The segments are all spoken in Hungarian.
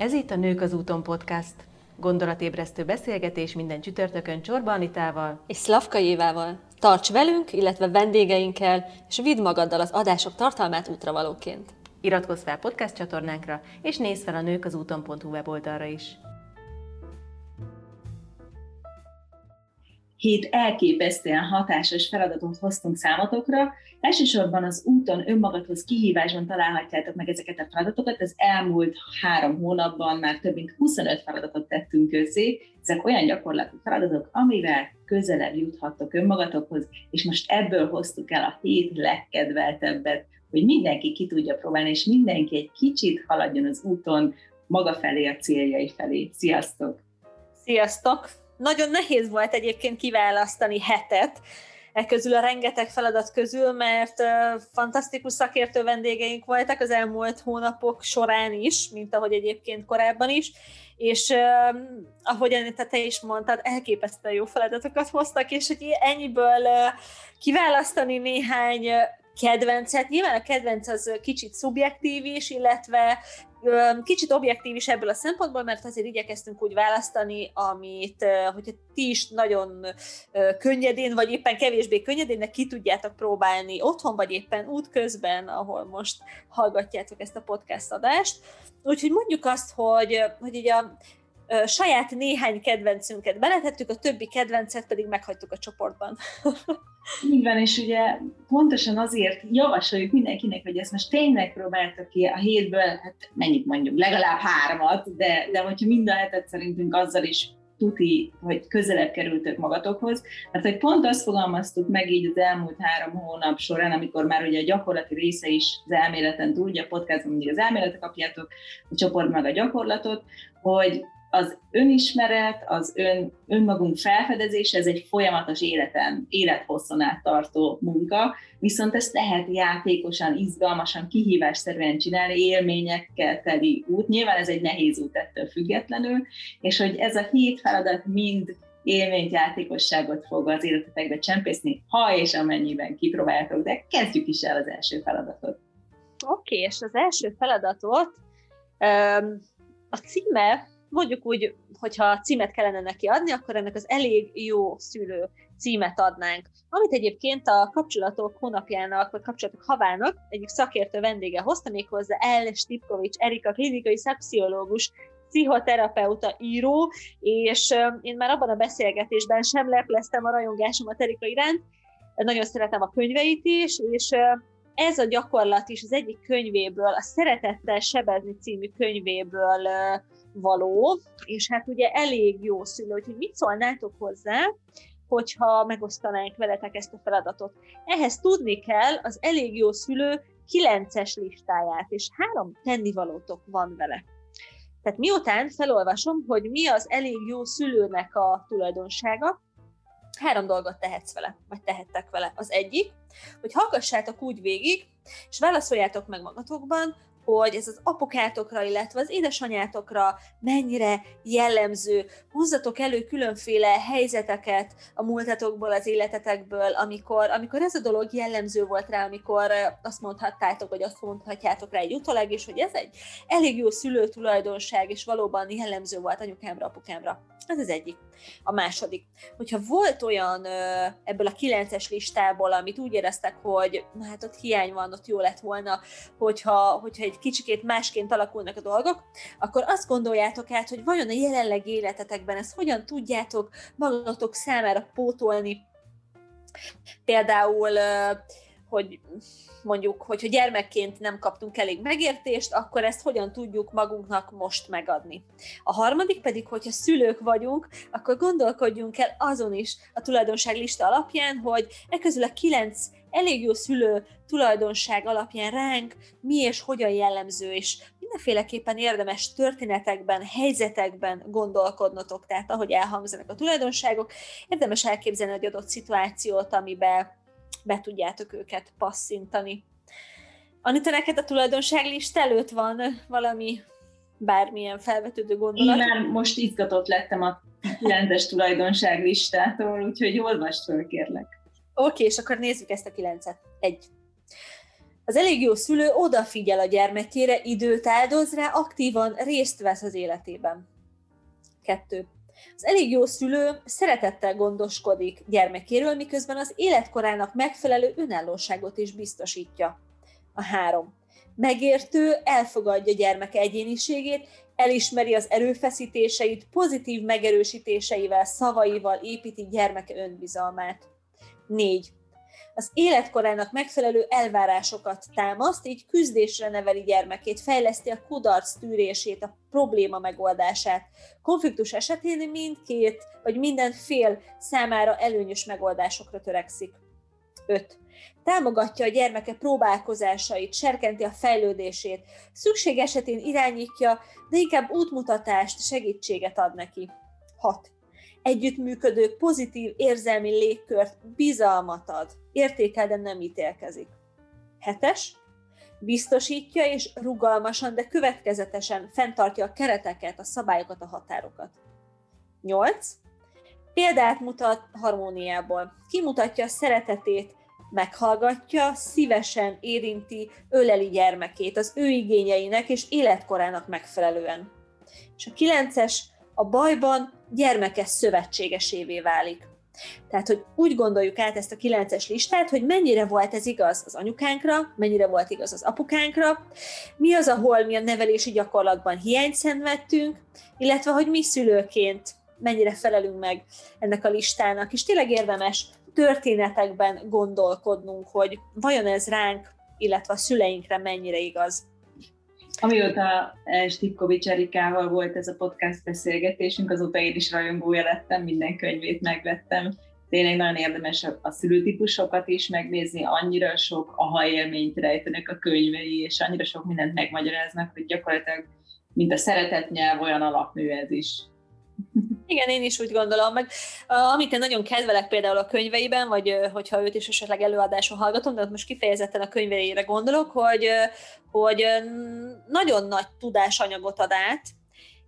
Ez itt a Nők az úton podcast. Gondolatébresztő beszélgetés minden csütörtökön Csorba Anitával és Szlavka Évával. Tarts velünk, illetve vendégeinkkel, és vidd magaddal az adások tartalmát útravalóként. Iratkozz fel podcast csatornánkra, és nézz fel a nők az úton.hu weboldalra is. Hét elképesztően hatásos feladatot hoztunk számotokra. Elsősorban az úton önmagadhoz kihívásban találhatjátok meg ezeket a feladatokat. Az elmúlt három hónapban már több mint 25 feladatot tettünk közzé. Ezek olyan gyakorlati feladatok, amivel közelebb juthattok önmagatokhoz, és most ebből hoztuk el a hét legkedveltebbet, hogy mindenki ki tudja próbálni, és mindenki egy kicsit haladjon az úton maga felé, a céljai felé. Sziasztok! Sziasztok! Nagyon nehéz volt egyébként kiválasztani hetet, e közül a rengeteg feladat közül, mert fantasztikus szakértő vendégeink voltak az elmúlt hónapok során is, mint ahogy egyébként korábban is, és uh, ahogyan te is mondtad, elképesztően jó feladatokat hoztak, és hogy ennyiből kiválasztani néhány kedvencet. Nyilván a kedvenc az kicsit szubjektív is, illetve Kicsit objektív is ebből a szempontból, mert azért igyekeztünk úgy választani, amit, hogyha ti is nagyon könnyedén, vagy éppen kevésbé könnyedén, ki tudjátok próbálni otthon, vagy éppen útközben, ahol most hallgatjátok ezt a podcast adást. Úgyhogy mondjuk azt, hogy, hogy így a saját néhány kedvencünket beletettük, a többi kedvencet pedig meghagytuk a csoportban. Így van, és ugye pontosan azért javasoljuk mindenkinek, hogy ezt most tényleg próbáltak ki a hétből, hát mennyit mondjuk, legalább hármat, de, de hogyha mind a hetet szerintünk azzal is tuti, hogy közelebb kerültök magatokhoz, mert hogy pont azt fogalmaztuk meg így az elmúlt három hónap során, amikor már ugye a gyakorlati része is az elméleten túl, ugye a podcastban mindig az elméletet kapjátok, a csoport meg a gyakorlatot, hogy az önismeret, az ön, önmagunk felfedezése, ez egy folyamatos életen, élethosszon át tartó munka, viszont ezt lehet játékosan, izgalmasan, kihívásszerűen csinálni, élményekkel teli út. Nyilván ez egy nehéz út ettől függetlenül, és hogy ez a hét feladat mind élményt, játékosságot fog az életetekbe csempészni, ha és amennyiben kipróbáltok, de kezdjük is el az első feladatot. Oké, okay, és az első feladatot a címe mondjuk úgy, hogyha címet kellene neki adni, akkor ennek az elég jó szülő címet adnánk. Amit egyébként a kapcsolatok hónapjának, vagy kapcsolatok havának egyik szakértő vendége hozta még hozzá, El Stipkovics Erika, klinikai szakpszichológus, pszichoterapeuta, író, és én már abban a beszélgetésben sem lepleztem a rajongásomat Erika iránt, nagyon szeretem a könyveit is, és ez a gyakorlat is az egyik könyvéből, a Szeretettel sebezni című könyvéből való, és hát ugye elég jó szülő, hogy mit szólnátok hozzá, hogyha megosztanánk veletek ezt a feladatot. Ehhez tudni kell az elég jó szülő kilences listáját, és három tennivalótok van vele. Tehát miután felolvasom, hogy mi az elég jó szülőnek a tulajdonsága, három dolgot tehetsz vele, vagy tehettek vele. Az egyik, hogy hallgassátok úgy végig, és válaszoljátok meg magatokban, hogy ez az apukátokra, illetve az édesanyátokra mennyire jellemző. Hozzatok elő különféle helyzeteket a múltatokból, az életetekből, amikor, amikor ez a dolog jellemző volt rá, amikor azt mondhattátok, vagy azt mondhatjátok rá egy utólag, és hogy ez egy elég jó szülő tulajdonság, és valóban jellemző volt anyukámra, apukámra. Ez az egyik. A második, hogyha volt olyan ebből a kilences listából, amit úgy éreztek, hogy na hát ott hiány van, ott jó lett volna, hogyha, hogyha egy kicsikét másként alakulnak a dolgok, akkor azt gondoljátok át, hogy vajon a jelenleg életetekben ezt hogyan tudjátok magatok számára pótolni. Például hogy mondjuk, hogyha gyermekként nem kaptunk elég megértést, akkor ezt hogyan tudjuk magunknak most megadni. A harmadik pedig, hogyha szülők vagyunk, akkor gondolkodjunk el azon is a tulajdonság lista alapján, hogy e közül a kilenc elég jó szülő tulajdonság alapján ránk mi és hogyan jellemző, és mindenféleképpen érdemes történetekben, helyzetekben gondolkodnotok, tehát ahogy elhangzanak a tulajdonságok, érdemes elképzelni egy adott szituációt, amiben be tudjátok őket passzintani. Anita, neked a tulajdonságlist előtt van valami bármilyen felvetődő gondolat? Én már most izgatott lettem a kilences tulajdonságlistától, úgyhogy olvasd föl, kérlek. Oké, és akkor nézzük ezt a kilencet. Egy. Az elég jó szülő odafigyel a gyermekére, időt áldoz rá, aktívan részt vesz az életében. Kettő. Az elég jó szülő szeretettel gondoskodik gyermekéről, miközben az életkorának megfelelő önállóságot is biztosítja. A három. Megértő, elfogadja gyermeke egyéniségét, elismeri az erőfeszítéseit, pozitív megerősítéseivel, szavaival építi gyermeke önbizalmát. 4. Az életkorának megfelelő elvárásokat támaszt, így küzdésre neveli gyermekét, fejleszti a kudarc tűrését, a probléma megoldását. Konfliktus esetén mindkét vagy minden fél számára előnyös megoldásokra törekszik. 5 támogatja a gyermeke próbálkozásait, serkenti a fejlődését, szükség esetén irányítja, de inkább útmutatást, segítséget ad neki. 6. Együttműködő, pozitív érzelmi légkört, bizalmat ad, értékel, de nem ítélkezik. 7. Biztosítja és rugalmasan, de következetesen fenntartja a kereteket, a szabályokat, a határokat. 8. Példát mutat harmóniából. Kimutatja a szeretetét, meghallgatja, szívesen érinti, öleli gyermekét az ő igényeinek és életkorának megfelelően. És a kilences a bajban gyermekes szövetségesévé válik. Tehát, hogy úgy gondoljuk át ezt a kilences listát, hogy mennyire volt ez igaz az anyukánkra, mennyire volt igaz az apukánkra, mi az, ahol mi a nevelési gyakorlatban hiányt szenvedtünk, illetve hogy mi szülőként mennyire felelünk meg ennek a listának. És tényleg érdemes történetekben gondolkodnunk, hogy vajon ez ránk, illetve a szüleinkre mennyire igaz. Amióta Stipkovics Erikával volt ez a podcast beszélgetésünk, azóta én is rajongója lettem, minden könyvét megvettem. Tényleg nagyon érdemes a szülőtípusokat is megnézni, annyira sok aha élményt rejtenek a könyvei, és annyira sok mindent megmagyaráznak, hogy gyakorlatilag mint a szeretet nyelv, olyan alapmű ez is. Igen, én is úgy gondolom, meg amit én nagyon kedvelek például a könyveiben, vagy hogyha őt is esetleg előadáson hallgatom, de ott most kifejezetten a könyveire gondolok, hogy, hogy nagyon nagy tudásanyagot ad át,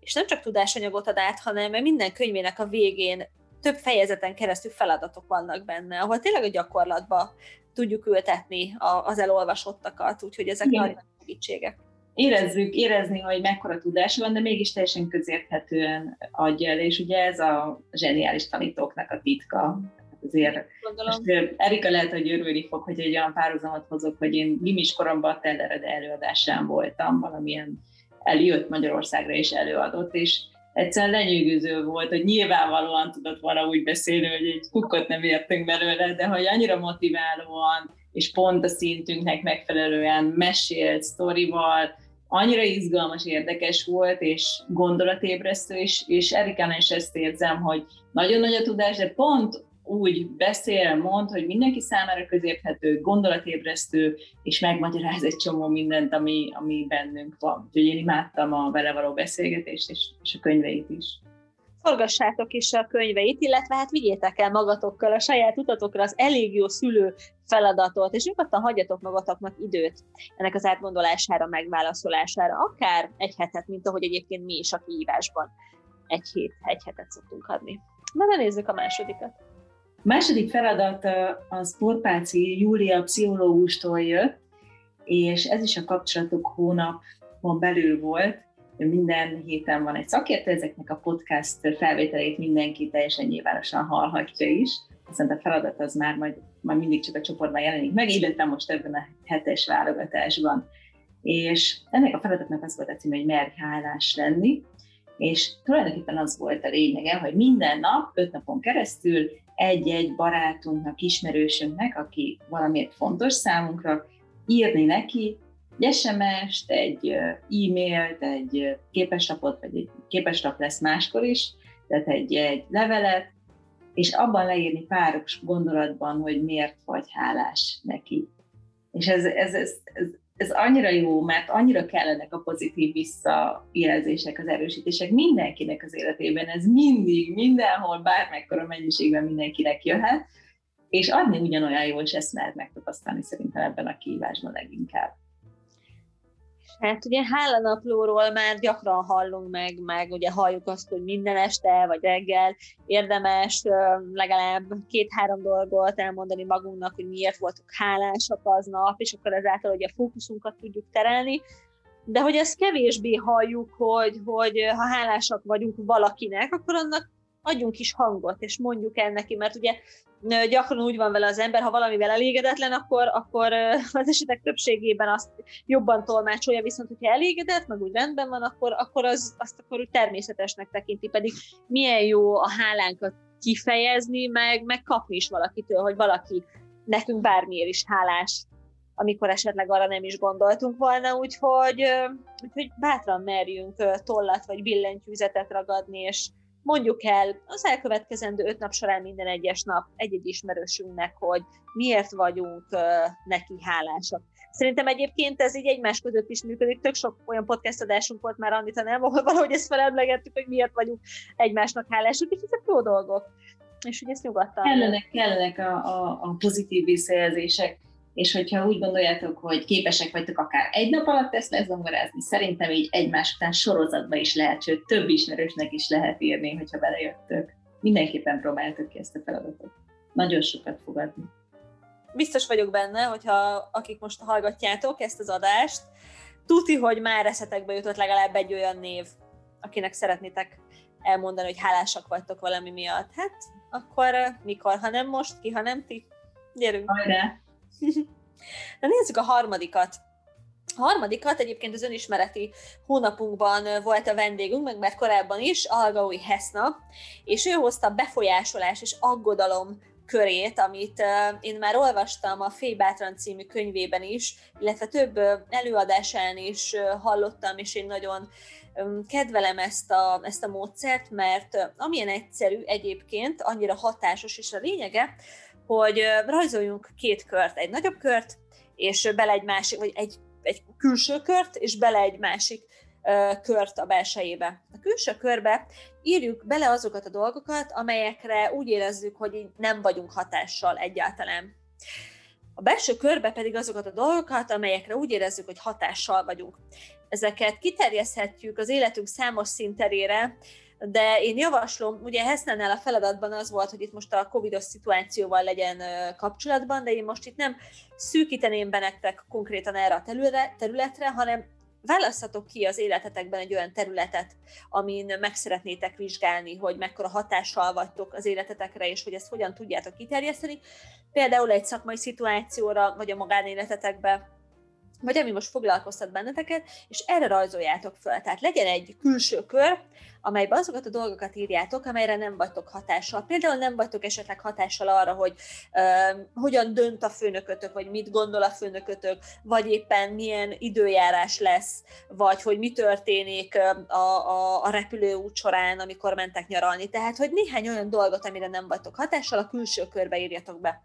és nem csak tudásanyagot ad át, hanem minden könyvének a végén több fejezeten keresztül feladatok vannak benne, ahol tényleg a gyakorlatba tudjuk ültetni az elolvasottakat, úgyhogy ezek Igen. nagy segítségek érezzük, érezni, hogy mekkora tudás van, de mégis teljesen közérthetően adja el, és ugye ez a zseniális tanítóknak a titka. Azért most Erika lehet, hogy örülni fog, hogy egy olyan párhuzamot hozok, hogy én gimis koromban a Tellered előadásán voltam, valamilyen eljött Magyarországra és előadott, és egyszerűen lenyűgöző volt, hogy nyilvánvalóan tudott volna úgy beszélni, hogy egy kukkot nem értünk belőle, de hogy annyira motiválóan, és pont a szintünknek megfelelően mesélt sztorival, annyira izgalmas, érdekes volt, és gondolatébresztő, és, és Erikán is ezt érzem, hogy nagyon nagy a tudás, de pont úgy beszél, mond, hogy mindenki számára közérthető, gondolatébresztő, és megmagyaráz egy csomó mindent, ami, ami bennünk van. Úgyhogy én imádtam a vele való beszélgetést, és, és a könyveit is forgassátok is a könyveit, illetve hát vigyétek el magatokkal a saját utatokra az elég jó szülő feladatot, és nyugodtan hagyjatok magatoknak időt ennek az átgondolására, megválaszolására, akár egy hetet, mint ahogy egyébként mi is a kihívásban egy hét, egy hetet szoktunk adni. Na, nézzük a másodikat. Második feladat az Porpáci Júlia pszichológustól jött, és ez is a kapcsolatok hónapon belül volt, minden héten van egy szakértő, ezeknek a podcast felvételét mindenki teljesen nyilvánosan hallhatja is. Aztán a feladat az már majd, majd mindig csak a csoportban jelenik meg, illetve most ebben a hetes válogatásban. És ennek a feladatnak az volt a cím, hogy merj hálás lenni, és tulajdonképpen az volt a lényege, hogy minden nap, öt napon keresztül egy-egy barátunknak, ismerősünknek, aki valamiért fontos számunkra, írni neki egy SMS-t, egy e-mailt, egy képeslapot, vagy egy képeslap lesz máskor is, tehát egy, egy levelet, és abban leírni pár gondolatban, hogy miért vagy hálás neki. És ez, ez, ez, ez, ez annyira jó, mert annyira kellenek a pozitív visszajelzések, az erősítések mindenkinek az életében, ez mindig, mindenhol, bármekkora mennyiségben mindenkinek jöhet, és adni ugyanolyan jó, és ezt lehet megtapasztalni szerintem ebben a kívásban leginkább. Hát ugye hálanaplóról már gyakran hallunk meg, meg ugye halljuk azt, hogy minden este vagy reggel érdemes legalább két-három dolgot elmondani magunknak, hogy miért voltunk hálásak aznap, és akkor ezáltal hogy a fókuszunkat tudjuk terelni. De hogy ezt kevésbé halljuk, hogy, hogy ha hálásak vagyunk valakinek, akkor annak adjunk is hangot, és mondjuk el neki, mert ugye gyakran úgy van vele az ember, ha valamivel elégedetlen, akkor, akkor az esetek többségében azt jobban tolmácsolja, viszont hogyha elégedett, meg úgy rendben van, akkor, akkor az, azt akkor úgy természetesnek tekinti, pedig milyen jó a hálánkat kifejezni, meg, meg kapni is valakitől, hogy valaki nekünk bármiért is hálás, amikor esetleg arra nem is gondoltunk volna, úgyhogy, úgyhogy bátran merjünk tollat vagy billentyűzetet ragadni, és, mondjuk el az elkövetkezendő öt nap során minden egyes nap egy-egy ismerősünknek, hogy miért vagyunk neki hálásak. Szerintem egyébként ez így egymás között is működik. Tök sok olyan podcast adásunk volt már, Anita nem, ahol valahogy ezt felemlegettük, hogy miért vagyunk egymásnak hálásak, és ezek jó dolgok. És hogy ezt nyugodtan... Kellenek, kellenek a, a, a pozitív visszajelzések és hogyha úgy gondoljátok, hogy képesek vagytok akár egy nap alatt ezt lezongorázni, szerintem így egymás után sorozatba is lehet, sőt több ismerősnek is lehet írni, hogyha belejöttök. Mindenképpen próbáltok ki ezt a feladatot. Nagyon sokat fogadni. Biztos vagyok benne, hogyha akik most hallgatjátok ezt az adást, tuti, hogy már eszetekbe jutott legalább egy olyan név, akinek szeretnétek elmondani, hogy hálásak vagytok valami miatt. Hát akkor mikor, ha nem most, ki, ha nem ti? Gyerünk! Hajrá! Na nézzük a harmadikat. A harmadikat egyébként az önismereti hónapunkban volt a vendégünk, meg mert korábban is, Algaui Heszna, és ő hozta befolyásolás és aggodalom körét, amit én már olvastam a Fé Bátran című könyvében is, illetve több előadásán is hallottam, és én nagyon kedvelem ezt a, ezt a módszert, mert amilyen egyszerű egyébként, annyira hatásos, és a lényege, hogy rajzoljunk két kört, egy nagyobb kört, és bele egy másik, vagy egy, egy külső kört, és bele egy másik kört a belsejébe. A külső körbe írjuk bele azokat a dolgokat, amelyekre úgy érezzük, hogy nem vagyunk hatással egyáltalán. A belső körbe pedig azokat a dolgokat, amelyekre úgy érezzük, hogy hatással vagyunk. Ezeket kiterjeszthetjük az életünk számos szinterére, de én javaslom, ugye Hesznánál a feladatban az volt, hogy itt most a covidos szituációval legyen kapcsolatban, de én most itt nem szűkíteném be nektek konkrétan erre a területre, hanem választhatok ki az életetekben egy olyan területet, amin meg szeretnétek vizsgálni, hogy mekkora hatással vagytok az életetekre, és hogy ezt hogyan tudjátok kiterjeszteni. Például egy szakmai szituációra, vagy a magánéletetekbe, vagy ami most foglalkoztat benneteket, és erre rajzoljátok föl. Tehát legyen egy külső kör, amelyben azokat a dolgokat írjátok, amelyre nem vagytok hatással. Például nem vagytok esetleg hatással arra, hogy uh, hogyan dönt a főnökötök, vagy mit gondol a főnökötök, vagy éppen milyen időjárás lesz, vagy hogy mi történik a, a, a repülőút során, amikor mentek nyaralni. Tehát, hogy néhány olyan dolgot, amire nem vagytok hatással, a külső körbe írjatok be.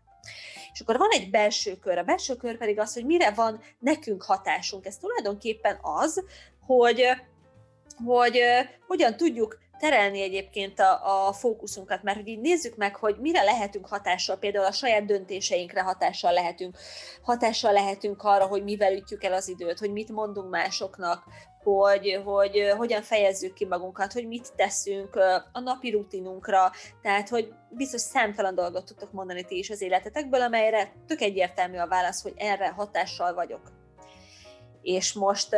És akkor van egy belső kör, a belső kör pedig az, hogy mire van nekünk hatásunk. Ez tulajdonképpen az, hogy hogy hogyan tudjuk terelni egyébként a, a fókuszunkat, mert hogy így nézzük meg, hogy mire lehetünk hatással, például a saját döntéseinkre hatással lehetünk, hatással lehetünk arra, hogy mivel ütjük el az időt, hogy mit mondunk másoknak, hogy, hogy hogyan fejezzük ki magunkat, hogy mit teszünk a napi rutinunkra, tehát hogy biztos számtalan dolgot tudtok mondani ti is az életetekből, amelyre tök egyértelmű a válasz, hogy erre hatással vagyok. És most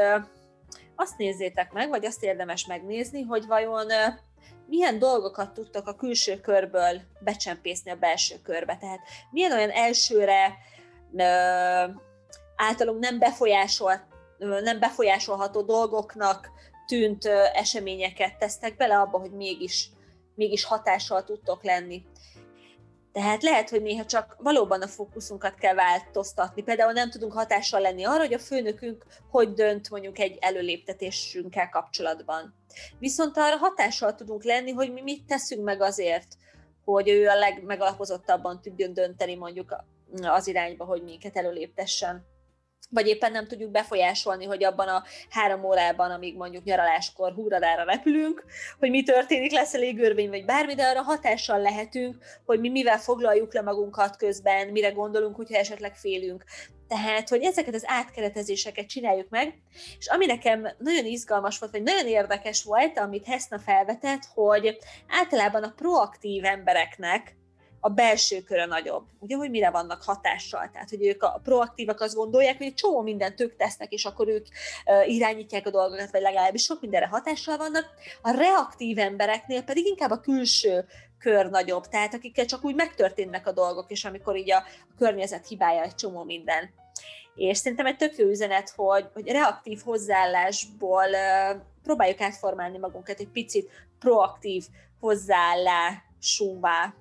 azt nézzétek meg, vagy azt érdemes megnézni, hogy vajon milyen dolgokat tudtak a külső körből becsempészni a belső körbe. Tehát milyen olyan elsőre általunk nem, befolyásolt, nem befolyásolható dolgoknak tűnt eseményeket tesztek bele abba, hogy mégis, mégis hatással tudtok lenni. Tehát lehet, hogy néha csak valóban a fókuszunkat kell változtatni. Például nem tudunk hatással lenni arra, hogy a főnökünk hogy dönt mondjuk egy előléptetésünkkel kapcsolatban. Viszont arra hatással tudunk lenni, hogy mi mit teszünk meg azért, hogy ő a legmegalapozottabban tudjon dönteni mondjuk az irányba, hogy minket előléptessen. Vagy éppen nem tudjuk befolyásolni, hogy abban a három órában, amíg mondjuk nyaraláskor húradára repülünk, hogy mi történik, lesz elég légörvény, vagy bármi, de arra hatással lehetünk, hogy mi mivel foglaljuk le magunkat közben, mire gondolunk, hogyha esetleg félünk. Tehát, hogy ezeket az átkeretezéseket csináljuk meg, és ami nekem nagyon izgalmas volt, vagy nagyon érdekes volt, amit Heszna felvetett, hogy általában a proaktív embereknek a belső köre nagyobb. Ugye, hogy mire vannak hatással. Tehát, hogy ők a proaktívak azt gondolják, hogy egy csomó mindent ők tesznek, és akkor ők irányítják a dolgokat, vagy legalábbis sok mindenre hatással vannak. A reaktív embereknél pedig inkább a külső kör nagyobb, tehát akikkel csak úgy megtörténnek a dolgok, és amikor így a, környezet hibája egy csomó minden. És szerintem egy tök jó üzenet, hogy, hogy reaktív hozzáállásból próbáljuk átformálni magunkat egy picit proaktív hozzáállásúvá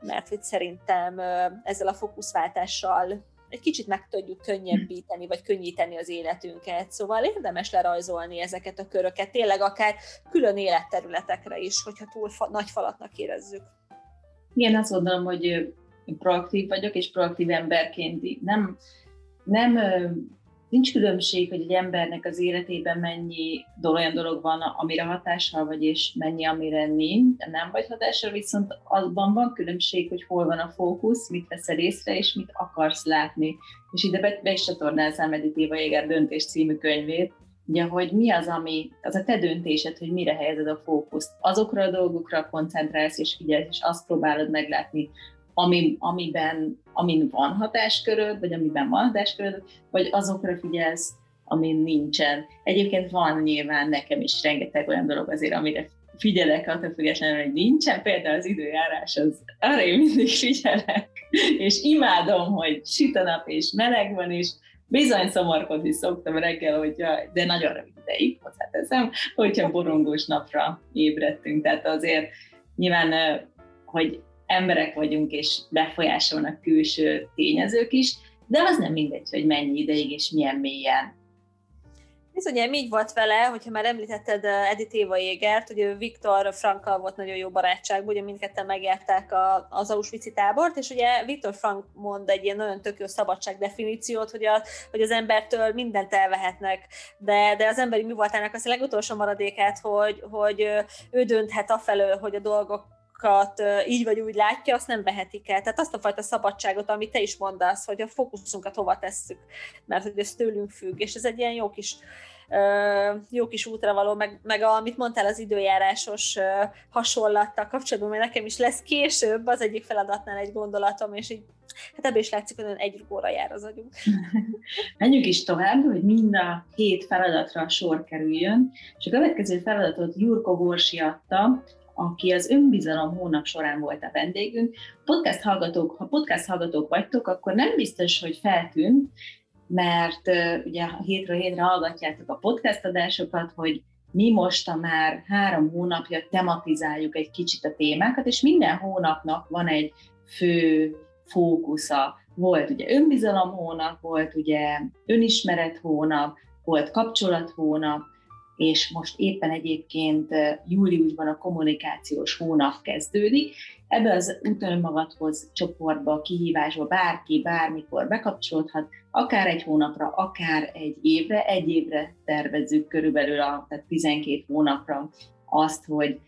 mert hogy szerintem ezzel a fókuszváltással egy kicsit meg tudjuk könnyebbíteni, vagy könnyíteni az életünket. Szóval érdemes lerajzolni ezeket a köröket, tényleg akár külön életterületekre is, hogyha túl fa- nagy falatnak érezzük. Igen, azt gondolom, hogy proaktív vagyok, és proaktív emberként nem, nem nincs különbség, hogy egy embernek az életében mennyi olyan dolog van, amire hatással vagy, és mennyi, amire nincs, nem vagy hatással, viszont azban van különbség, hogy hol van a fókusz, mit veszel észre, és mit akarsz látni. És ide be, be is csatornázzám Editéva Jéger döntés című könyvét, ugye, hogy mi az, ami, az a te döntésed, hogy mire helyezed a fókuszt. Azokra a dolgokra koncentrálsz és figyelsz, és azt próbálod meglátni, ami, amiben, amin van hatásköröd, vagy amiben van hatásköröd, vagy azokra figyelsz, amin nincsen. Egyébként van nyilván nekem is rengeteg olyan dolog azért, amire figyelek, attól függetlenül, hogy nincsen. Például az időjárás, az arra én mindig figyelek, és imádom, hogy süt a nap, és meleg van, és bizony szomorkodni szoktam reggel, hogyha, de nagyon rövid ideig, hozzáteszem, hogyha borongós napra ébredtünk. Tehát azért nyilván, hogy emberek vagyunk, és befolyásolnak külső tényezők is, de az nem mindegy, hogy mennyi ideig és milyen mélyen. Bizony, így volt vele, hogyha már említetted eh, Edith Éva Jégert, hogy Viktor Frankkal volt nagyon jó barátságban, ugye mindketten megjárták a, az auschwitz tábort, és ugye Viktor Frank mond egy ilyen nagyon tök jó szabadság definíciót, hogy, a, hogy az embertől mindent elvehetnek, de, de az emberi mi voltának az a legutolsó maradékát, hogy, hogy ő dönthet afelől, hogy a dolgok dolgokat így vagy úgy látja, azt nem vehetik el. Tehát azt a fajta szabadságot, amit te is mondasz, hogy a fókuszunkat hova tesszük, mert hogy ez tőlünk függ, és ez egy ilyen jó kis jó kis útra való, meg, meg amit mondtál az időjárásos hasonlattal kapcsolatban, mert nekem is lesz később az egyik feladatnál egy gondolatom, és így hát ebből is látszik, hogy egy óra jár az agyunk. Menjünk is tovább, hogy mind a hét feladatra sor kerüljön, és a következő feladatot Jurko Borsi adta, aki az önbizalom hónap során volt a vendégünk. Podcast hallgatók, ha podcast hallgatók vagytok, akkor nem biztos, hogy feltűnt, mert ugye hétről hétre hallgatjátok a podcast adásokat, hogy mi most a már három hónapja tematizáljuk egy kicsit a témákat, és minden hónapnak van egy fő fókusza. Volt ugye önbizalom hónap, volt ugye önismeret hónap, volt kapcsolat hónap, és most éppen egyébként júliusban a kommunikációs hónap kezdődik. Ebbe az úton magadhoz csoportba, kihívásba bárki bármikor bekapcsolódhat, akár egy hónapra, akár egy évre. Egy évre tervezzük körülbelül a tehát 12 hónapra azt, hogy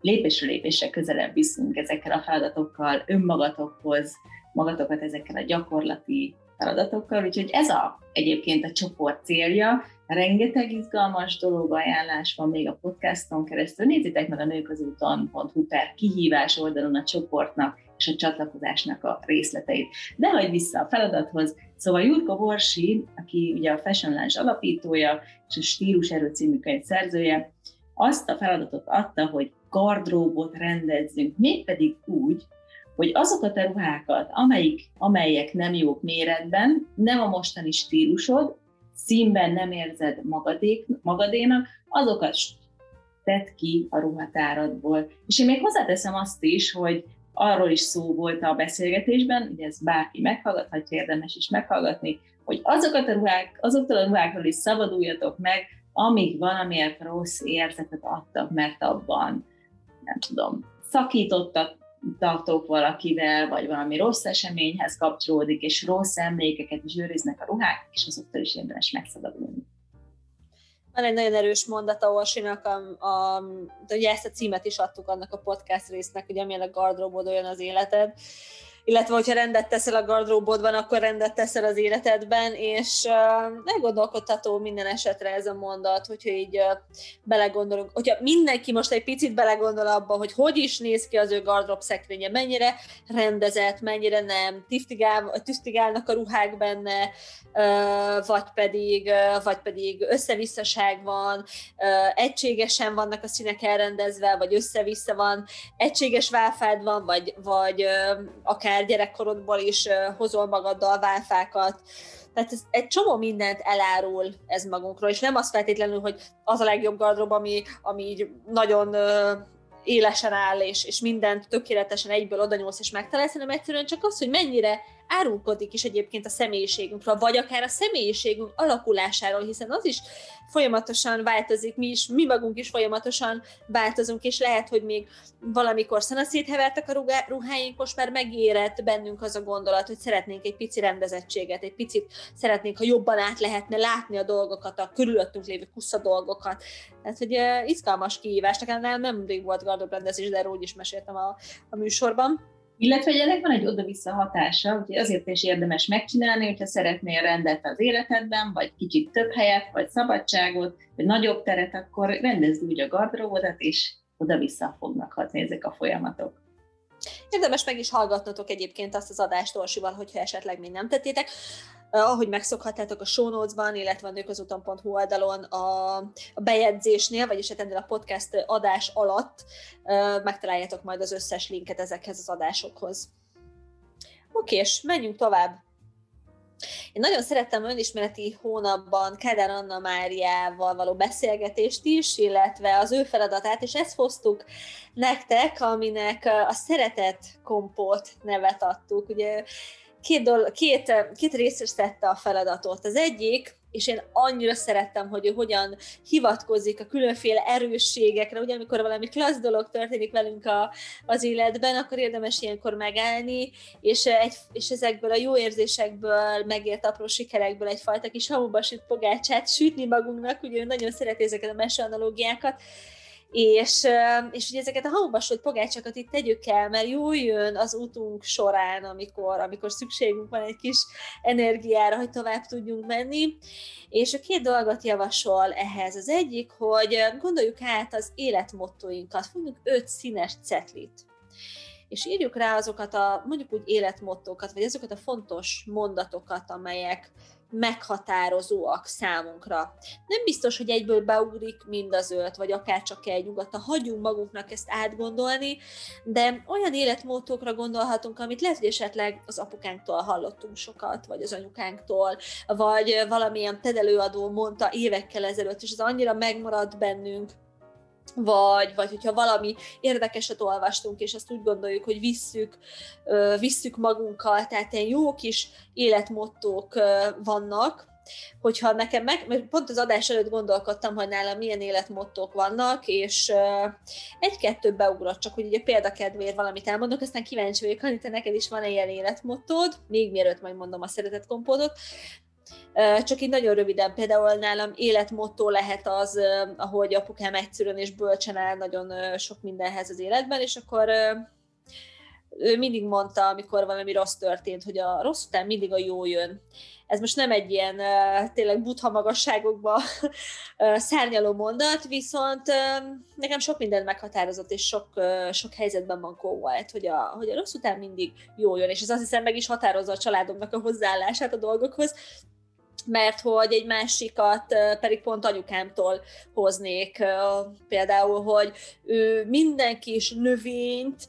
lépésről lépésre közelebb viszünk ezekkel a feladatokkal önmagatokhoz, magatokat ezekkel a gyakorlati feladatokkal, úgyhogy ez a, egyébként a csoport célja, rengeteg izgalmas dolog, ajánlás van még a podcaston keresztül. Nézzétek meg a nőközúton.hu per kihívás oldalon a csoportnak és a csatlakozásnak a részleteit. De hogy vissza a feladathoz, szóval Jurko Borsi, aki ugye a Fashion Lunch alapítója és a Stílus Erő című könyv szerzője, azt a feladatot adta, hogy gardróbot rendezzünk, mégpedig úgy, hogy azokat a ruhákat, amelyik, amelyek nem jók méretben, nem a mostani stílusod, színben nem érzed magadék, magadénak, azokat tedd ki a ruhatáradból. És én még hozzáteszem azt is, hogy arról is szó volt a beszélgetésben, ugye ez bárki meghallgathatja, érdemes is meghallgatni, hogy azokat a ruhák, azoktól a ruhákról is szabaduljatok meg, amíg valamiért rossz érzetet adtak, mert abban, nem tudom, szakítottak, tartok valakivel, vagy valami rossz eseményhez kapcsolódik, és rossz emlékeket is őriznek a ruhák, és azoktól is érdemes megszabadulni. Van egy nagyon erős mondata Orsinak, a, a, ugye ezt a címet is adtuk annak a podcast résznek, hogy amilyen a gardróbod olyan az életed, illetve hogyha rendet teszel a gardróbodban, akkor rendet teszel az életedben, és uh, meggondolkodható minden esetre ez a mondat, hogyha így uh, belegondolunk, hogyha mindenki most egy picit belegondol abba, hogy hogy is néz ki az ő gardrób szekrénye, mennyire rendezett, mennyire nem, tisztigál, tisztigálnak a ruhák benne, uh, vagy pedig, uh, vagy pedig összevisszaság van, uh, egységesen vannak a színek elrendezve, vagy össze-vissza van, egységes válfád van, vagy, vagy uh, akár akár gyerekkorodból is hozol magaddal válfákat, tehát ez egy csomó mindent elárul ez magunkról, és nem az feltétlenül, hogy az a legjobb gardrób, ami, ami így nagyon élesen áll, és, és mindent tökéletesen egyből oda nyúlsz és megtalálsz, hanem egyszerűen csak az, hogy mennyire árulkodik is egyébként a személyiségünkről, vagy akár a személyiségünk alakulásáról, hiszen az is folyamatosan változik, mi is, mi magunk is folyamatosan változunk, és lehet, hogy még valamikor szanaszét hevertek a ruháink, most már megérett bennünk az a gondolat, hogy szeretnénk egy pici rendezettséget, egy picit szeretnénk, ha jobban át lehetne látni a dolgokat, a körülöttünk lévő kusza dolgokat. Tehát, hogy uh, izgalmas kihívás, nekem nem, nem volt gardobrendezés, de erről úgy is meséltem a, a műsorban. Illetve, hogy ennek van egy oda-vissza hatása, úgyhogy azért is érdemes megcsinálni, hogyha szeretnél rendet az életedben, vagy kicsit több helyet, vagy szabadságot, vagy nagyobb teret, akkor rendezd úgy a gardróbodat, és oda-vissza fognak hatni ezek a folyamatok. Érdemes meg is hallgatnotok egyébként azt az adást Orsival, hogyha esetleg még nem tettétek. Ahogy megszokhattátok a show notes-ban, illetve a nőközúton.hu oldalon a, bejegyzésnél, vagyis hát ennél a podcast adás alatt megtaláljátok majd az összes linket ezekhez az adásokhoz. Oké, és menjünk tovább. Én nagyon szerettem önismereti hónapban Kádár Anna Máriával való beszélgetést is, illetve az ő feladatát, és ezt hoztuk nektek, aminek a szeretet kompót nevet adtuk. Ugye két, dolog, két, két részes tette a feladatot. Az egyik, és én annyira szerettem, hogy ő hogyan hivatkozik a különféle erősségekre, ugye amikor valami klassz dolog történik velünk a, az életben, akkor érdemes ilyenkor megállni, és, egy, és ezekből a jó érzésekből, megért apró sikerekből egyfajta kis hamubasít pogácsát sütni magunknak, ugye ő nagyon szereti ezeket a meseanalógiákat, és, és ugye ezeket a hamvasolt pogácsakat itt tegyük el, mert jó jön az útunk során, amikor, amikor szükségünk van egy kis energiára, hogy tovább tudjunk menni. És a két dolgot javasol ehhez. Az egyik, hogy gondoljuk át az életmottoinkat, fogjuk öt színes cetlit és írjuk rá azokat a mondjuk úgy életmottókat, vagy azokat a fontos mondatokat, amelyek meghatározóak számunkra. Nem biztos, hogy egyből beugrik mind az öt, vagy akár csak egy nyugodtan hagyjunk magunknak ezt átgondolni, de olyan életmódokra gondolhatunk, amit lehet, hogy esetleg az apukánktól hallottunk sokat, vagy az anyukánktól, vagy valamilyen tedelőadó mondta évekkel ezelőtt, és ez annyira megmaradt bennünk, vagy, vagy hogyha valami érdekeset olvastunk, és azt úgy gondoljuk, hogy visszük, visszük magunkkal, tehát ilyen jó kis életmottók vannak, hogyha nekem meg, mert pont az adás előtt gondolkodtam, hogy nálam milyen életmottók vannak, és egy-kettő beugrott, csak hogy ugye példakedvéért valamit elmondok, aztán kíváncsi vagyok, Anita, neked is van ilyen életmottód, még mielőtt majd mondom a szeretett kompódot, csak így nagyon röviden, például nálam életmotto lehet az, ahogy apukám egyszerűen és bölcsen áll nagyon sok mindenhez az életben, és akkor ő mindig mondta, amikor valami rossz történt, hogy a rossz után mindig a jó jön. Ez most nem egy ilyen tényleg butha magasságokba szárnyaló mondat, viszont nekem sok mindent meghatározott, és sok, sok helyzetben mankó volt, hogy a, hogy a rossz után mindig jó jön, és ez azt hiszem meg is határozza a családomnak a hozzáállását a dolgokhoz, mert hogy egy másikat pedig pont anyukámtól hoznék, például, hogy ő minden kis növényt,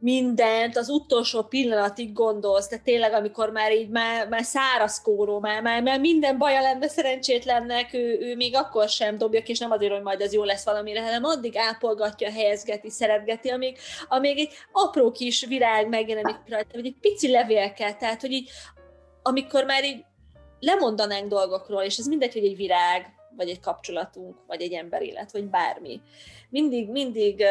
mindent az utolsó pillanatig gondolsz, de tényleg, amikor már így már, már száraz kóró, már, már, már minden baja lenne szerencsétlennek, ő, ő még akkor sem dobja és nem azért, hogy majd ez jó lesz valamire, hanem addig ápolgatja, helyezgeti, szeretgeti, amíg, amíg egy apró kis virág megjelenik rajta, vagy egy pici levélke, tehát, hogy így amikor már így lemondanánk dolgokról, és ez mindegy, hogy egy virág, vagy egy kapcsolatunk, vagy egy emberélet, vagy bármi. Mindig, mindig,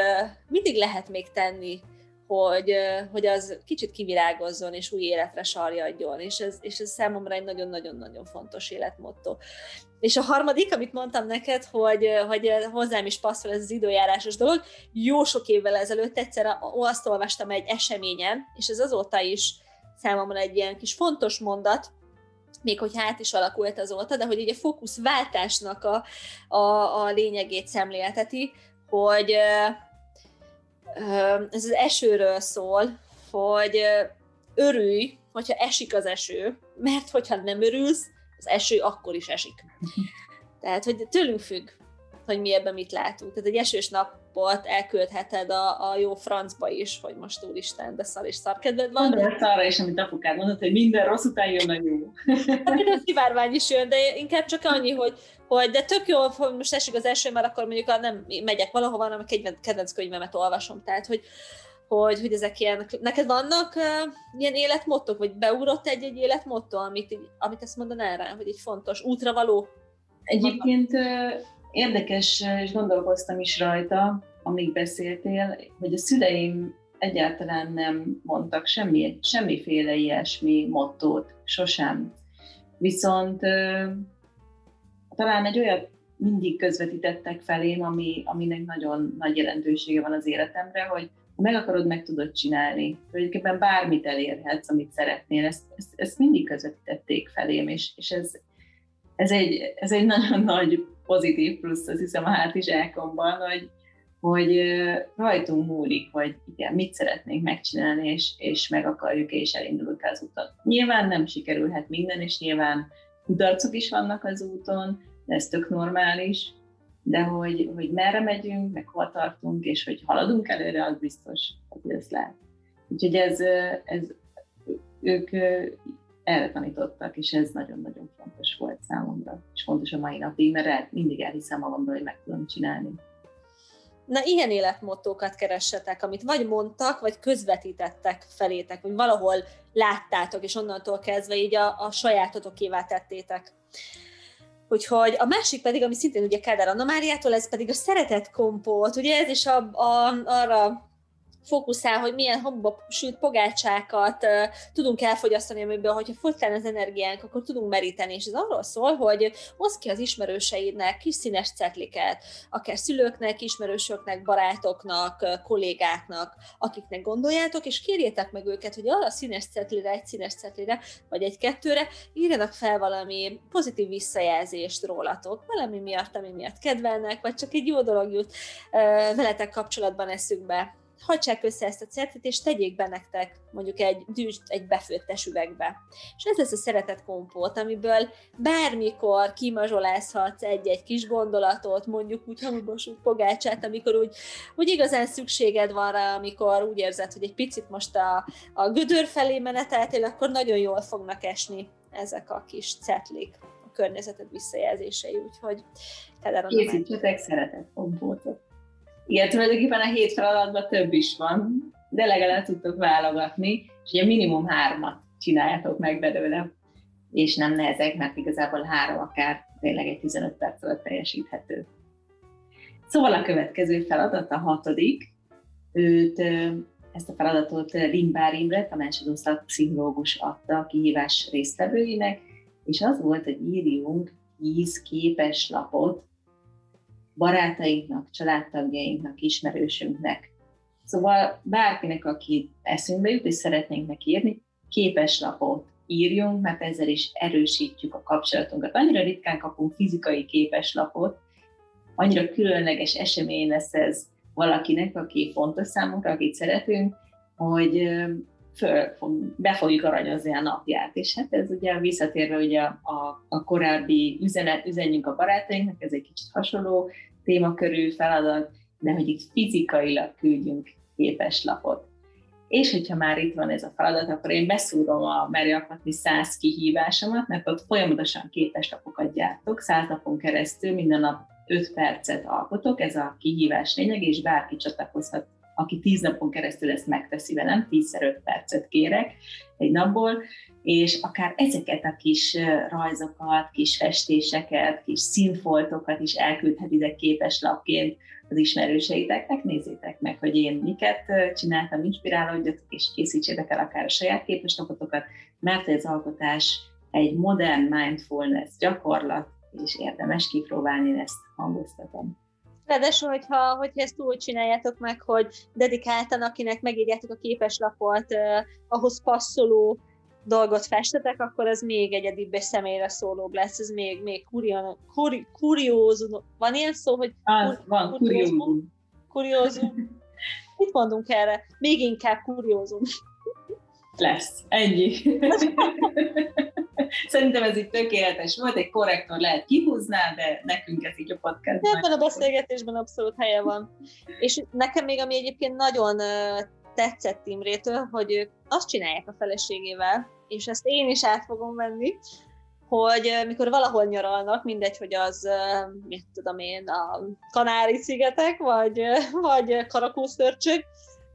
mindig lehet még tenni hogy, hogy az kicsit kivirágozzon és új életre sarjadjon, és ez, és ez számomra egy nagyon-nagyon-nagyon fontos életmotto. És a harmadik, amit mondtam neked, hogy, hogy hozzám is passzol ez az időjárásos dolog, jó sok évvel ezelőtt egyszer azt olvastam egy eseményen, és ez azóta is számomra egy ilyen kis fontos mondat, még hogy hát is alakult azóta, de hogy egy a fókuszváltásnak a, a, a lényegét szemlélteti, hogy ez az esőről szól, hogy örülj, hogyha esik az eső, mert hogyha nem örülsz, az eső akkor is esik. Tehát, hogy tőlünk függ, hogy mi ebben mit látunk. Tehát egy esős napot elküldheted a, a jó francba is, hogy most úristen, de szar és szarkedved van. Mondd ezt arra is, amit apukád mondott, hogy minden rossz után jön a jó. Hát a szivárvány is jön, de inkább csak annyi, hogy, hogy de tök jó, hogy most esik az eső, mert akkor mondjuk nem megyek valahova, hanem a kedvenc könyvemet olvasom. Tehát, hogy, hogy, hogy ezek ilyen, neked vannak uh, ilyen életmottok, vagy beugrott egy-egy életmotto, amit, amit ezt mondanál rá, hogy egy fontos útra való? Egyébként érdekes, és gondolkoztam is rajta, amíg beszéltél, hogy a szüleim egyáltalán nem mondtak semmi, semmiféle ilyesmi mottót, sosem. Viszont talán egy olyat mindig közvetítettek felém, ami, aminek nagyon nagy jelentősége van az életemre, hogy ha meg akarod, meg tudod csinálni. Tulajdonképpen bármit elérhetsz, amit szeretnél, ezt, ezt, ezt mindig közvetítették felém, és, és ez, ez, egy, ez egy nagyon nagy pozitív plusz, azt hiszem a hátizsákomban, hogy, hogy rajtunk múlik, hogy igen, mit szeretnénk megcsinálni, és, és meg akarjuk, és elindulunk az utat. Nyilván nem sikerülhet minden, és nyilván kudarcok is vannak az úton, de ez tök normális, de hogy, hogy merre megyünk, meg hol tartunk, és hogy haladunk előre, az biztos, hogy ez lehet. Úgyhogy ez, ez ők erre tanítottak, és ez nagyon-nagyon fontos volt számomra, és fontos a mai napig, mert mindig elhiszem magamból, hogy meg tudom csinálni. Na, ilyen életmottókat keressetek, amit vagy mondtak, vagy közvetítettek felétek, vagy valahol láttátok, és onnantól kezdve így a, a sajátotokévá tettétek. Úgyhogy a másik pedig, ami szintén ugye Kádár Anna Máriától, ez pedig a szeretet kompót, ugye ez is a, a, arra fókuszál, hogy milyen homba sült pogácsákat uh, tudunk elfogyasztani, amiből, hogyha fogytán az energiánk, akkor tudunk meríteni, és ez arról szól, hogy hozz ki az ismerőseidnek kis színes cetliket, akár szülőknek, ismerősöknek, barátoknak, kollégáknak, akiknek gondoljátok, és kérjétek meg őket, hogy arra a színes cetlire, egy színes cetlire, vagy egy-kettőre írjanak fel valami pozitív visszajelzést rólatok, valami miatt, ami miatt kedvelnek, vagy csak egy jó dolog jut uh, veletek kapcsolatban eszükbe hagyják össze ezt a certit, és tegyék be nektek mondjuk egy dűst, egy befőttes üvegbe. És ez lesz a szeretet kompót, amiből bármikor kimazsolázhatsz egy-egy kis gondolatot, mondjuk úgy hamibosult pogácsát, amikor úgy, úgy igazán szükséged van rá, amikor úgy érzed, hogy egy picit most a, a gödör felé meneteltél, akkor nagyon jól fognak esni ezek a kis cetlik a környezeted visszajelzései, úgyhogy Készítsetek szeretet kompótot. Igen, tulajdonképpen a hét feladatban több is van, de legalább tudtok válogatni, és ugye minimum hármat csináljátok meg belőle, és nem nehezek, mert igazából három akár tényleg egy 15 perc alatt teljesíthető. Szóval a következő feladat, a hatodik, őt, ezt a feladatot Limbár Imre, tanácsadó szakpszichológus adta a kihívás résztvevőinek, és az volt, hogy írjunk 10 képes lapot barátainknak, családtagjainknak, ismerősünknek. Szóval bárkinek, aki eszünkbe jut, és szeretnénk neki írni, képes lapot írjunk, mert ezzel is erősítjük a kapcsolatunkat. Annyira ritkán kapunk fizikai képes lapot, annyira különleges esemény lesz ez valakinek, aki fontos számunkra, akit szeretünk, hogy föl, be fogjuk aranyozni a napját. És hát ez ugye visszatérve ugye a, a, korábbi üzenet, üzenjünk a barátainknak, ez egy kicsit hasonló témakörű feladat, de hogy itt fizikailag küldjünk képes lapot. És hogyha már itt van ez a feladat, akkor én beszúrom a Merjakatni 100 kihívásomat, mert ott folyamatosan képes lapokat gyártok, 100 napon keresztül minden nap 5 percet alkotok, ez a kihívás lényeg, és bárki csatlakozhat aki tíz napon keresztül ezt megteszi velem, tízszer öt percet kérek egy napból, és akár ezeket a kis rajzokat, kis festéseket, kis színfoltokat is elküldhetitek képeslapként az ismerőseiteknek, nézzétek meg, hogy én miket csináltam, inspirálódjatok, és készítsétek el akár a saját képeslapotokat, mert ez alkotás egy modern mindfulness gyakorlat, és érdemes kipróbálni, ezt hangoztatom. Ráadásul, hogyha, hogyha ezt úgy csináljátok meg, hogy dedikáltan, akinek megírjátok a képeslapot, eh, ahhoz passzoló dolgot festetek, akkor ez még egyedibb és személyre szólóbb lesz, ez még, még kurion, kuri, kuriózum. Van ilyen szó, hogy... Az, van, kuriózum. Kuriózum. Mit mondunk erre? Még inkább kuriózum. Lesz. Ennyi. Szerintem ez itt tökéletes volt, egy korrektor lehet kihúzná, de nekünk ez így a podcast. Ebben a beszélgetésben abszolút helye van. És nekem még, ami egyébként nagyon tetszett Imrétől, hogy ők azt csinálják a feleségével, és ezt én is át fogom venni, hogy mikor valahol nyaralnak, mindegy, hogy az, mit tudom én, a Kanári-szigetek, vagy, vagy Karakószörcsök,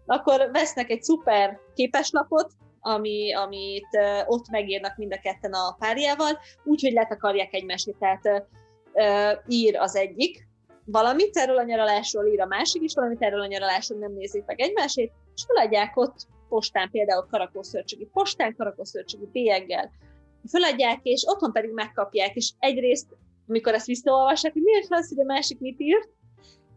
akkor vesznek egy szuper képeslapot, ami, amit ott megírnak mind a ketten a párjával, úgyhogy letakarják egymást, tehát ír az egyik, valamit erről a nyaralásról ír a másik is, valamit erről a nyaralásról nem nézik meg egymásét, és feladják ott postán, például karakószörcsögi postán, karakószörcsögi bélyeggel, feladják, és otthon pedig megkapják, és egyrészt, amikor ezt visszaolvassák, hogy miért lesz, hogy a másik mit írt,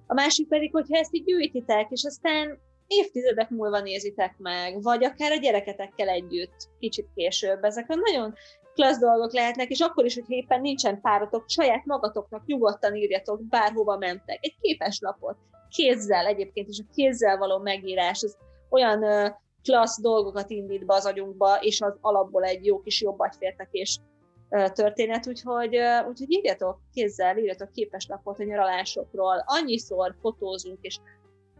a másik pedig, hogyha ezt így gyűjtitek, és aztán évtizedek múlva nézitek meg, vagy akár a gyereketekkel együtt, kicsit később. Ezek a nagyon klassz dolgok lehetnek, és akkor is, hogy éppen nincsen páratok, saját magatoknak nyugodtan írjatok, bárhova mentek. Egy képeslapot, kézzel egyébként, és a kézzel való megírás, az olyan klassz dolgokat indít be az agyunkba, és az alapból egy jó kis jobb és történet, úgyhogy, úgyhogy írjatok kézzel, írjatok képeslapot a nyaralásokról, annyiszor fotózunk, és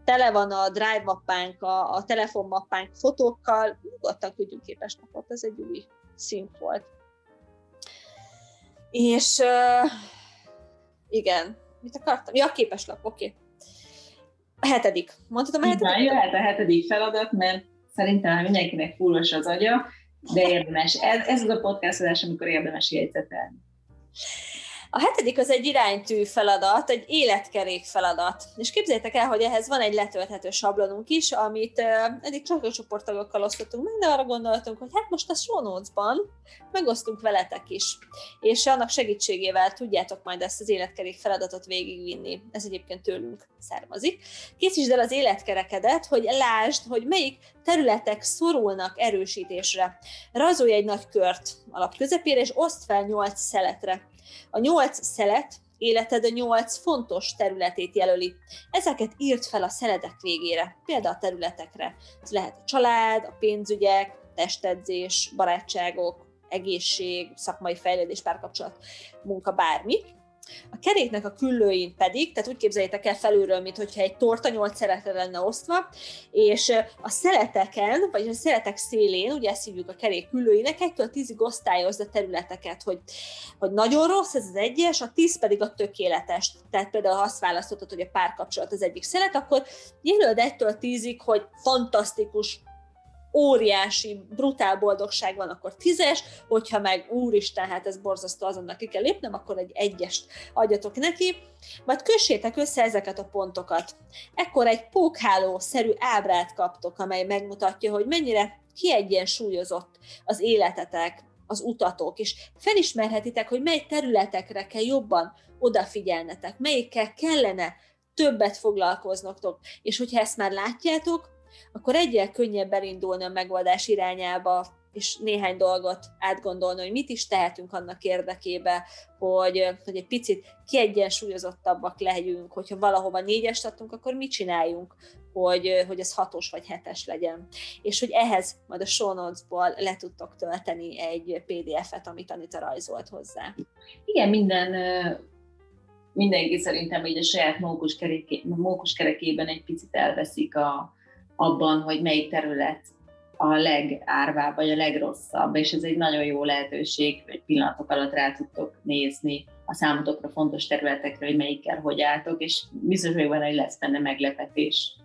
tele van a drive mappánk, a, a telefonmappánk fotókkal, nyugodtan küldjünk képeslapot, ez egy új szint volt. És uh, igen, mit akartam? Ja, képeslap, oké. Okay. A hetedik. Mondhatom a hetedik? Igen, jöhet a hetedik feladat, mert szerintem mindenkinek fullos az agya, de érdemes. Ez, ez az a podcast adás, amikor érdemes jegyzetelni. A hetedik az egy iránytű feladat, egy életkerék feladat. És képzeljétek el, hogy ehhez van egy letölthető sablonunk is, amit eddig csak a csoporttagokkal osztottunk meg, de arra gondoltunk, hogy hát most a show megosztunk veletek is. És annak segítségével tudjátok majd ezt az életkerék feladatot végigvinni. Ez egyébként tőlünk származik. Készítsd el az életkerekedet, hogy lásd, hogy melyik területek szorulnak erősítésre. Rajzolj egy nagy kört alap közepére, és oszd fel nyolc szeletre. A nyolc szelet életed a nyolc fontos területét jelöli. Ezeket írt fel a szeledek végére, például a területekre. Ez lehet a család, a pénzügyek, testedzés, barátságok, egészség, szakmai fejlődés, párkapcsolat, munka, bármi. A keréknek a küllőin pedig, tehát úgy képzeljétek el felülről, mint hogyha egy torta nyolc szeletre lenne osztva, és a szeleteken, vagy a szeletek szélén, ugye ezt hívjuk a kerék küllőinek, egytől tízig osztályozza a területeket, hogy, hogy nagyon rossz ez az egyes, a tíz pedig a tökéletes. Tehát például ha azt választottad, hogy a párkapcsolat az egyik szelet, akkor jelöld egytől tízig, hogy fantasztikus, óriási, brutál boldogság van, akkor tízes, hogyha meg úristen, hát ez borzasztó, azonnal ki kell lépnem, akkor egy egyest adjatok neki, majd kössétek össze ezeket a pontokat. Ekkor egy pókháló-szerű ábrát kaptok, amely megmutatja, hogy mennyire kiegyensúlyozott az életetek, az utatok, és felismerhetitek, hogy mely területekre kell jobban odafigyelnetek, melyikkel kellene többet foglalkoznotok, és hogyha ezt már látjátok, akkor egyel könnyebb elindulni a megoldás irányába, és néhány dolgot átgondolni, hogy mit is tehetünk annak érdekébe, hogy, hogy egy picit kiegyensúlyozottabbak legyünk, hogyha valahova négyest adtunk, akkor mit csináljunk, hogy, hogy ez hatos vagy hetes legyen. És hogy ehhez majd a show notes-ból le tudtok tölteni egy PDF-et, amit Anita rajzolt hozzá. Igen, minden mindenki szerintem így a saját mókus kerekében egy picit elveszik a, abban, hogy melyik terület a legárvább, vagy a legrosszabb, és ez egy nagyon jó lehetőség, hogy pillanatok alatt rá tudtok nézni a számotokra fontos területekre, hogy melyikkel hogy álltok, és biztos vagyok benne, hogy lesz benne meglepetés.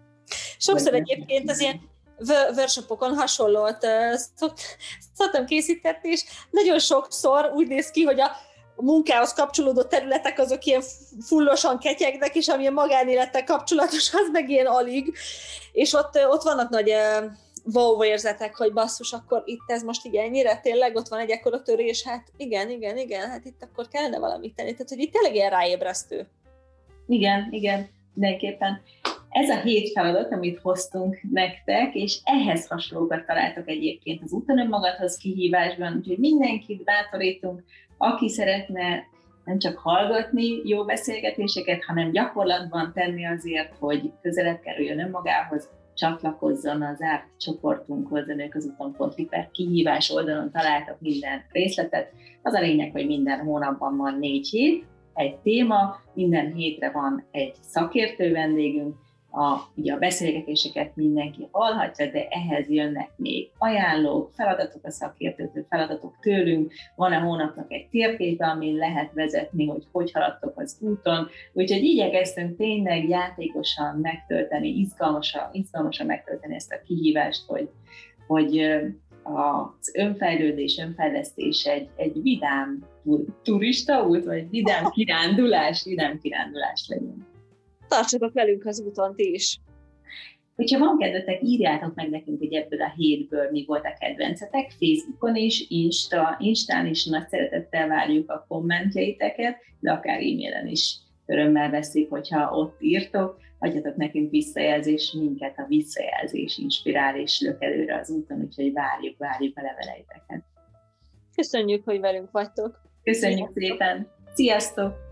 Sokszor egyébként az ilyen workshopokon hasonlót szoktam készíteni, és nagyon sokszor úgy néz ki, hogy a munkához kapcsolódó területek azok ilyen fullosan ketyegnek, és ami a magánélettel kapcsolatos, az meg ilyen alig. És ott, ott vannak nagy wow érzetek, hogy basszus, akkor itt ez most így ennyire, tényleg ott van egy ekkora törés, hát igen, igen, igen, hát itt akkor kellene valamit tenni. Tehát, hogy itt tényleg ilyen ráébresztő. Igen, igen, mindenképpen. Ez a hét feladat, amit hoztunk nektek, és ehhez hasonlókat találtok egyébként az úton önmagadhoz kihívásban, úgyhogy mindenkit bátorítunk, aki szeretne nem csak hallgatni jó beszélgetéseket, hanem gyakorlatban tenni azért, hogy közelebb kerüljön önmagához, csatlakozzon az árt csoportunkhoz, a Nők az úton.li per kihívás oldalon találtak minden részletet. Az a lényeg, hogy minden hónapban van négy hét, egy téma, minden hétre van egy szakértő vendégünk, a, ugye a beszélgetéseket mindenki hallhatja, de ehhez jönnek még ajánlók, feladatok a szakértőtől, feladatok tőlünk, van a hónapnak egy térképe, amin lehet vezetni, hogy hogy haladtok az úton, úgyhogy igyekeztünk tényleg játékosan megtölteni, izgalmasan, izgalmasan megtölteni ezt a kihívást, hogy, hogy az önfejlődés, önfejlesztés egy, egy vidám turista út, vagy vidám kirándulás, vidám kirándulás legyen tartsatok velünk az úton ti is. Hogyha van kedvetek, írjátok meg nekünk, hogy ebből a hétből mi volt a kedvencetek, Facebookon is, Insta, Instán is nagy szeretettel várjuk a kommentjeiteket, de akár e-mailen is örömmel veszik, hogyha ott írtok, adjatok nekünk visszajelzés, minket a visszajelzés inspirál és lök előre az úton, úgyhogy várjuk, várjuk a leveleiteket. Köszönjük, hogy velünk vagytok. Köszönjük Sziasztok. szépen! Sziasztok!